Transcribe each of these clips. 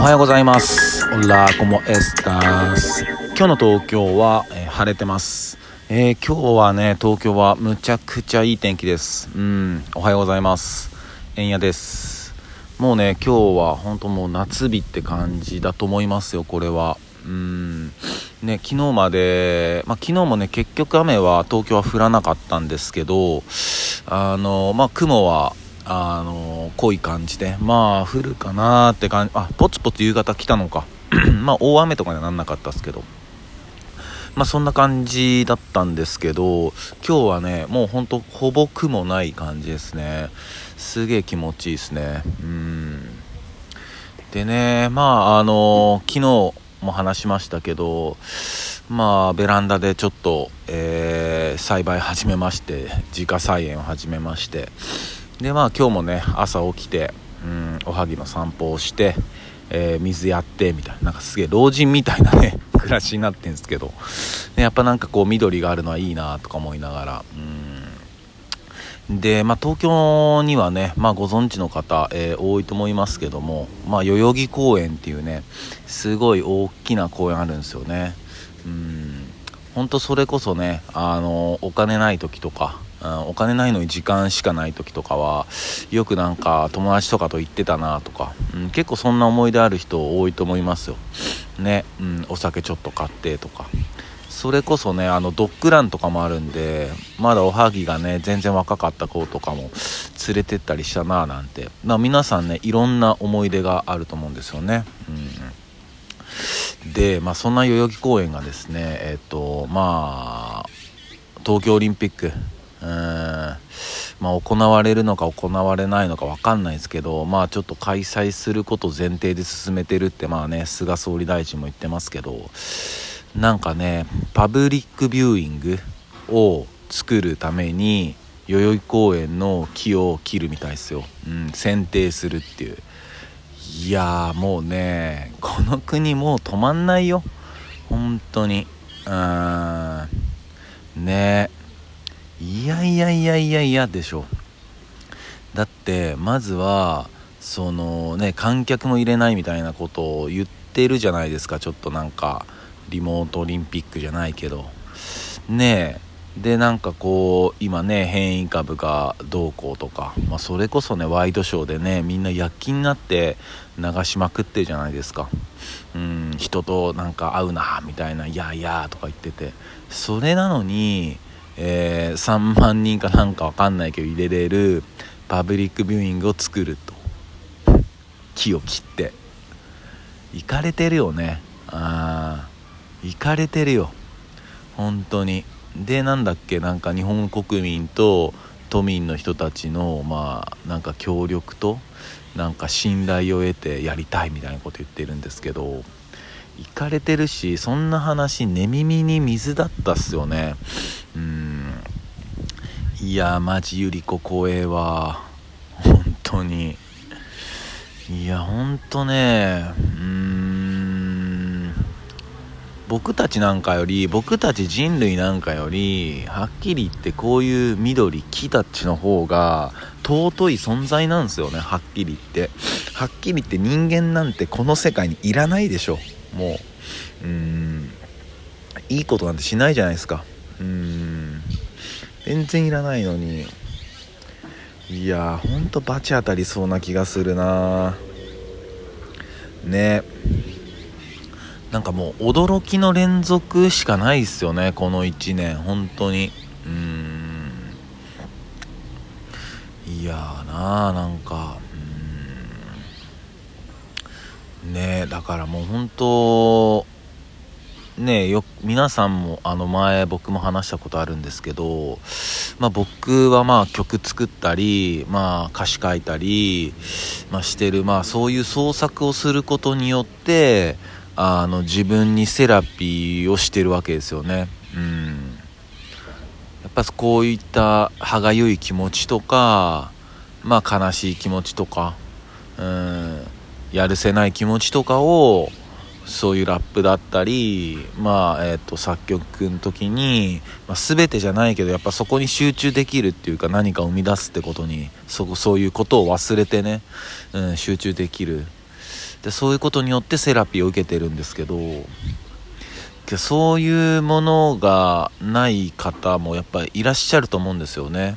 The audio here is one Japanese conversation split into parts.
おはようございます。オラコモエスタス。今日の東京は、えー、晴れてます。えー、今日はね東京はむちゃくちゃいい天気です。うんおはようございます。えんやです。もうね今日は本当もう夏日って感じだと思いますよこれは。うんね昨日まで、まあ、昨日もね結局雨は東京は降らなかったんですけどあのまあ雲はあの濃い感じで。まあ降るかなって感じ。あポツポツ夕方来たのか。まあ大雨とかにはなんなかったですけど。まあそんな感じだったんですけど今日はねもうほんとほぼ雲ない感じですね。すげえ気持ちいいですね。うん。でねまああの昨日も話しましたけどまあベランダでちょっと、えー、栽培始めまして自家菜園を始めまして。でまあ今日もね朝起きてうんおはぎの散歩をして、えー、水やってみたいななんかすげえ老人みたいなね 暮らしになってんですけど、ね、やっぱなんかこう緑があるのはいいなとか思いながらうん。で、まあ、東京にはね、まあ、ご存知の方、えー、多いと思いますけども、まあ、代々木公園っていうねすごい大きな公園あるんですよね。うん。本当それこそねあのお金ない時とかお金ないのに時間しかない時とかはよくなんか友達とかと行ってたなとか、うん、結構そんな思い出ある人多いと思いますよ。ね、うん、お酒ちょっと買ってとか。それこそねあのドッグランとかもあるんでまだおはぎがね全然若かった子とかも連れてったりしたななんて。ま皆さんねいろんな思い出があると思うんですよね。うん。でまあそんな代々木公園がですねえっ、とまあ東京オリンピックうん。まあ、行われるのか行われないのか分かんないですけど、まあ、ちょっと開催すること前提で進めてるってまあね菅総理大臣も言ってますけどなんかねパブリックビューイングを作るために代々木公園の木を切るみたいですよ、うん、剪定するっていう。いやもうねこの国もう止まんないよ。本当に。うん。ね。えいやいやいやいやいやでしょ。だってまずはそのね観客も入れないみたいなことを言ってるじゃないですか。ちょっとなんかリモートオリンピックじゃないけど。ねえ。でなんかこう今ね変異株がどうこうとか、まあ、それこそねワイドショーでねみんな躍起になって流しまくってるじゃないですか。うん人となんか会うなみたいな「いやいや」とか言ってて。それなのにえー、3万人かなんかわかんないけど入れれるパブリックビューイングを作ると。木を切って。行かれてるよね。ああ行かれてるよ。本当に。でなんだっけなんか日本国民と都民の人たちのまあなんか協力となんか信頼を得てやりたいみたいなこと言ってるんですけど行かれてるしそんな話寝耳に水だったっすよね。うん。いやマジゆり子怖えわ。本当に。いやほんとねうーん。僕たちなんかより僕たち人類なんかよりはっきり言ってこういう緑木たちの方が尊い存在なんですよねはっきり言って。はっきり言って人間なんてこの世界にいらないでしょ。もううん。いいことなんてしないじゃないですか。うん。全然いらないのに。いやほんとバチ当たりそうな気がするなね。なんかもう驚きの連続しかないっすよねこの1年。本当に。うん。いやーなーなんか。うん。ねだからもう本当ねよ皆さんもあの前僕も話したことあるんですけど、まあ、僕はまあ曲作ったり、まあ、歌詞書いたり、まあ、してる、まあ、そういう創作をすることによってあの自分にセラピーをしてるわけですよね。うんやっぱこういった歯がゆい気持ちとか、まあ、悲しい気持ちとか、うん、やるせない気持ちとかをそういうラップだったり、まあ、えっ、ー、と、作曲の時に、まあ、全てじゃないけど、やっぱそこに集中できるっていうか、何か生み出すってことに、そこ、そういうことを忘れてね、うん、集中できる。でそういうことによってセラピーを受けてるんですけどそういうものがない方もやっぱりいらっしゃると思うんですよね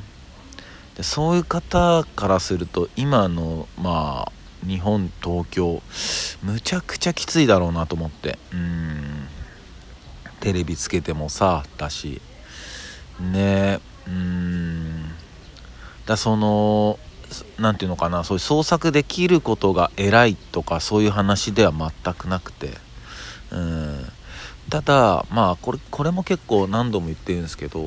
でそういう方からすると今のまあ日本東京。むちゃくちゃきついだろうなと思って。うん。テレビつけてもさだし。ね。えうん。だその何ていうのかな。そういう創作できることが偉いとかそういう話では全くなくて。うん。ただまあこれこれも結構何度も言ってるんですけど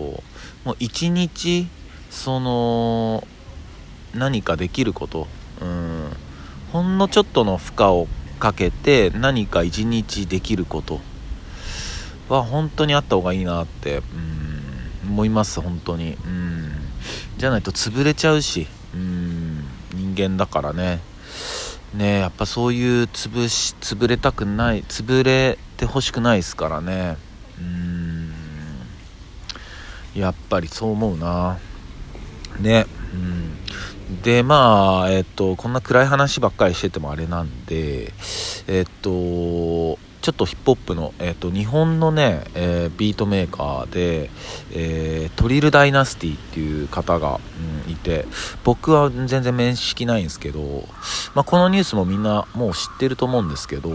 もう一日その何かできることほんのちょっとの負荷をかけて何か一日できることは本当にあった方がいいなってうん思います本当に。うん。じゃないと潰れちゃうしうん人間だからね。ねやっぱそういう潰し潰れたくない潰れてほしくないですからね。うん。やっぱりそう思うな。ね。うん。でまあえっとこんな暗い話ばっかりしててもあれなんでえっとちょっとヒップホップの、えーと、日本のね、えー、ビートメーカーで、えー、トリルダイナスティっていう方が、うん、いて僕は全然面識ないんですけど、まあ、このニュースもみんなもう知ってると思うんですけど、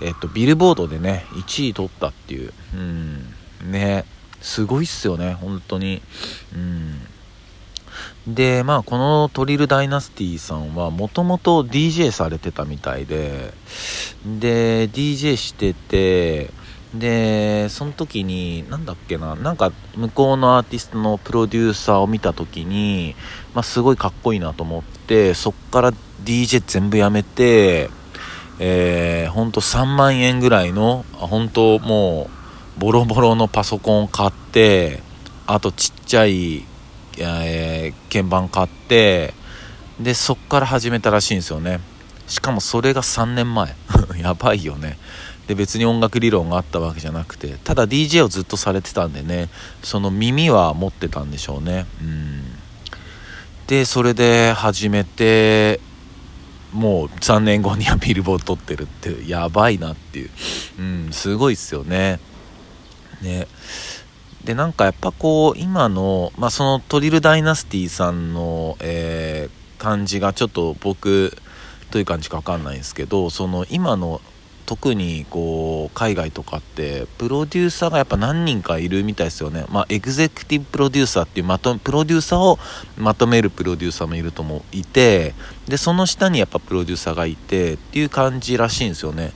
えーと、ビルボードでね1位取ったっていう、うん、ねすごいっすよね本当に、うん。で、まあ、このトリルダイナスティさんはもともと DJ されてたみたいで、で、DJ してて、で、その時に、なんだっけな、なんか向こうのアーティストのプロデューサーを見た時に、まあ、すごいかっこいいなと思って、そっから DJ 全部やめて、えー、ほんと3万円ぐらいの、本当もう、ボロボロのパソコンを買って、あとちっちゃいえー、鍵盤買ってでそっから始めたらしいんですよね。しかもそれが3年前。やばいよね。で別に音楽理論があったわけじゃなくてただ DJ をずっとされてたんでねその耳は持ってたんでしょうね。うん。でそれで始めてもう3年後にはビルボード取ってるってやばいなっていう。うんすごいっすよね。ね。でなんかやっぱこう今の、まあ、そのトリルダイナスティさんの、えー、感じがちょっと僕どういう感じか分かんないんですけどその今の特にこう海外とかってプロデューサーがやっぱ何人かいるみたいですよね、まあ、エグゼクティブプロデューサーっていうまとプロデューサーをまとめるプロデューサーもいるともいてでその下にやっぱプロデューサーがいてっていう感じらしいんですよね。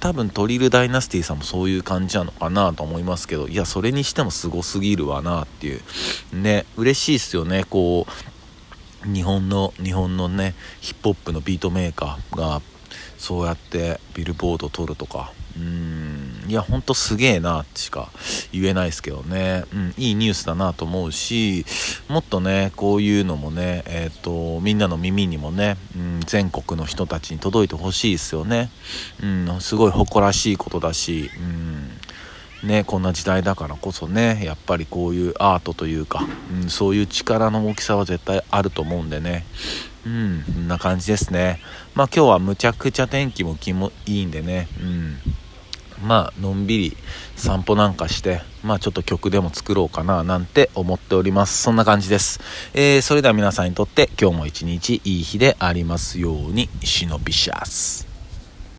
多分トリルダイナスティさんもそういう感じなのかなと思いますけどいやそれにしてもすごすぎるわなっていう。ね嬉しいっすよね。こう日本の日本のねヒップホップのビートメーカーがそうやってビルボード取るとか。うん。いやほんとすげえなってしか言えないですけどね、うん、いいニュースだなと思うしもっとねこういうのもねえっ、ー、とみんなの耳にもね、うん、全国の人たちに届いてほしいですよね、うん、すごい誇らしいことだし、うん。ね、こんな時代だからこそねやっぱりこういうアートというか、うん、そういう力の大きさは絶対あると思うんでね。うん、こんな感じですね。まあ今日はむちゃくちゃ天気も気もいいんでね、うん。まあのんびり散歩なんかして、まあちょっと曲でも作ろうかななんて思っております。そんな感じです。えー、それでは皆さんにとって今日も一日いい日でありますように、忍びシャス。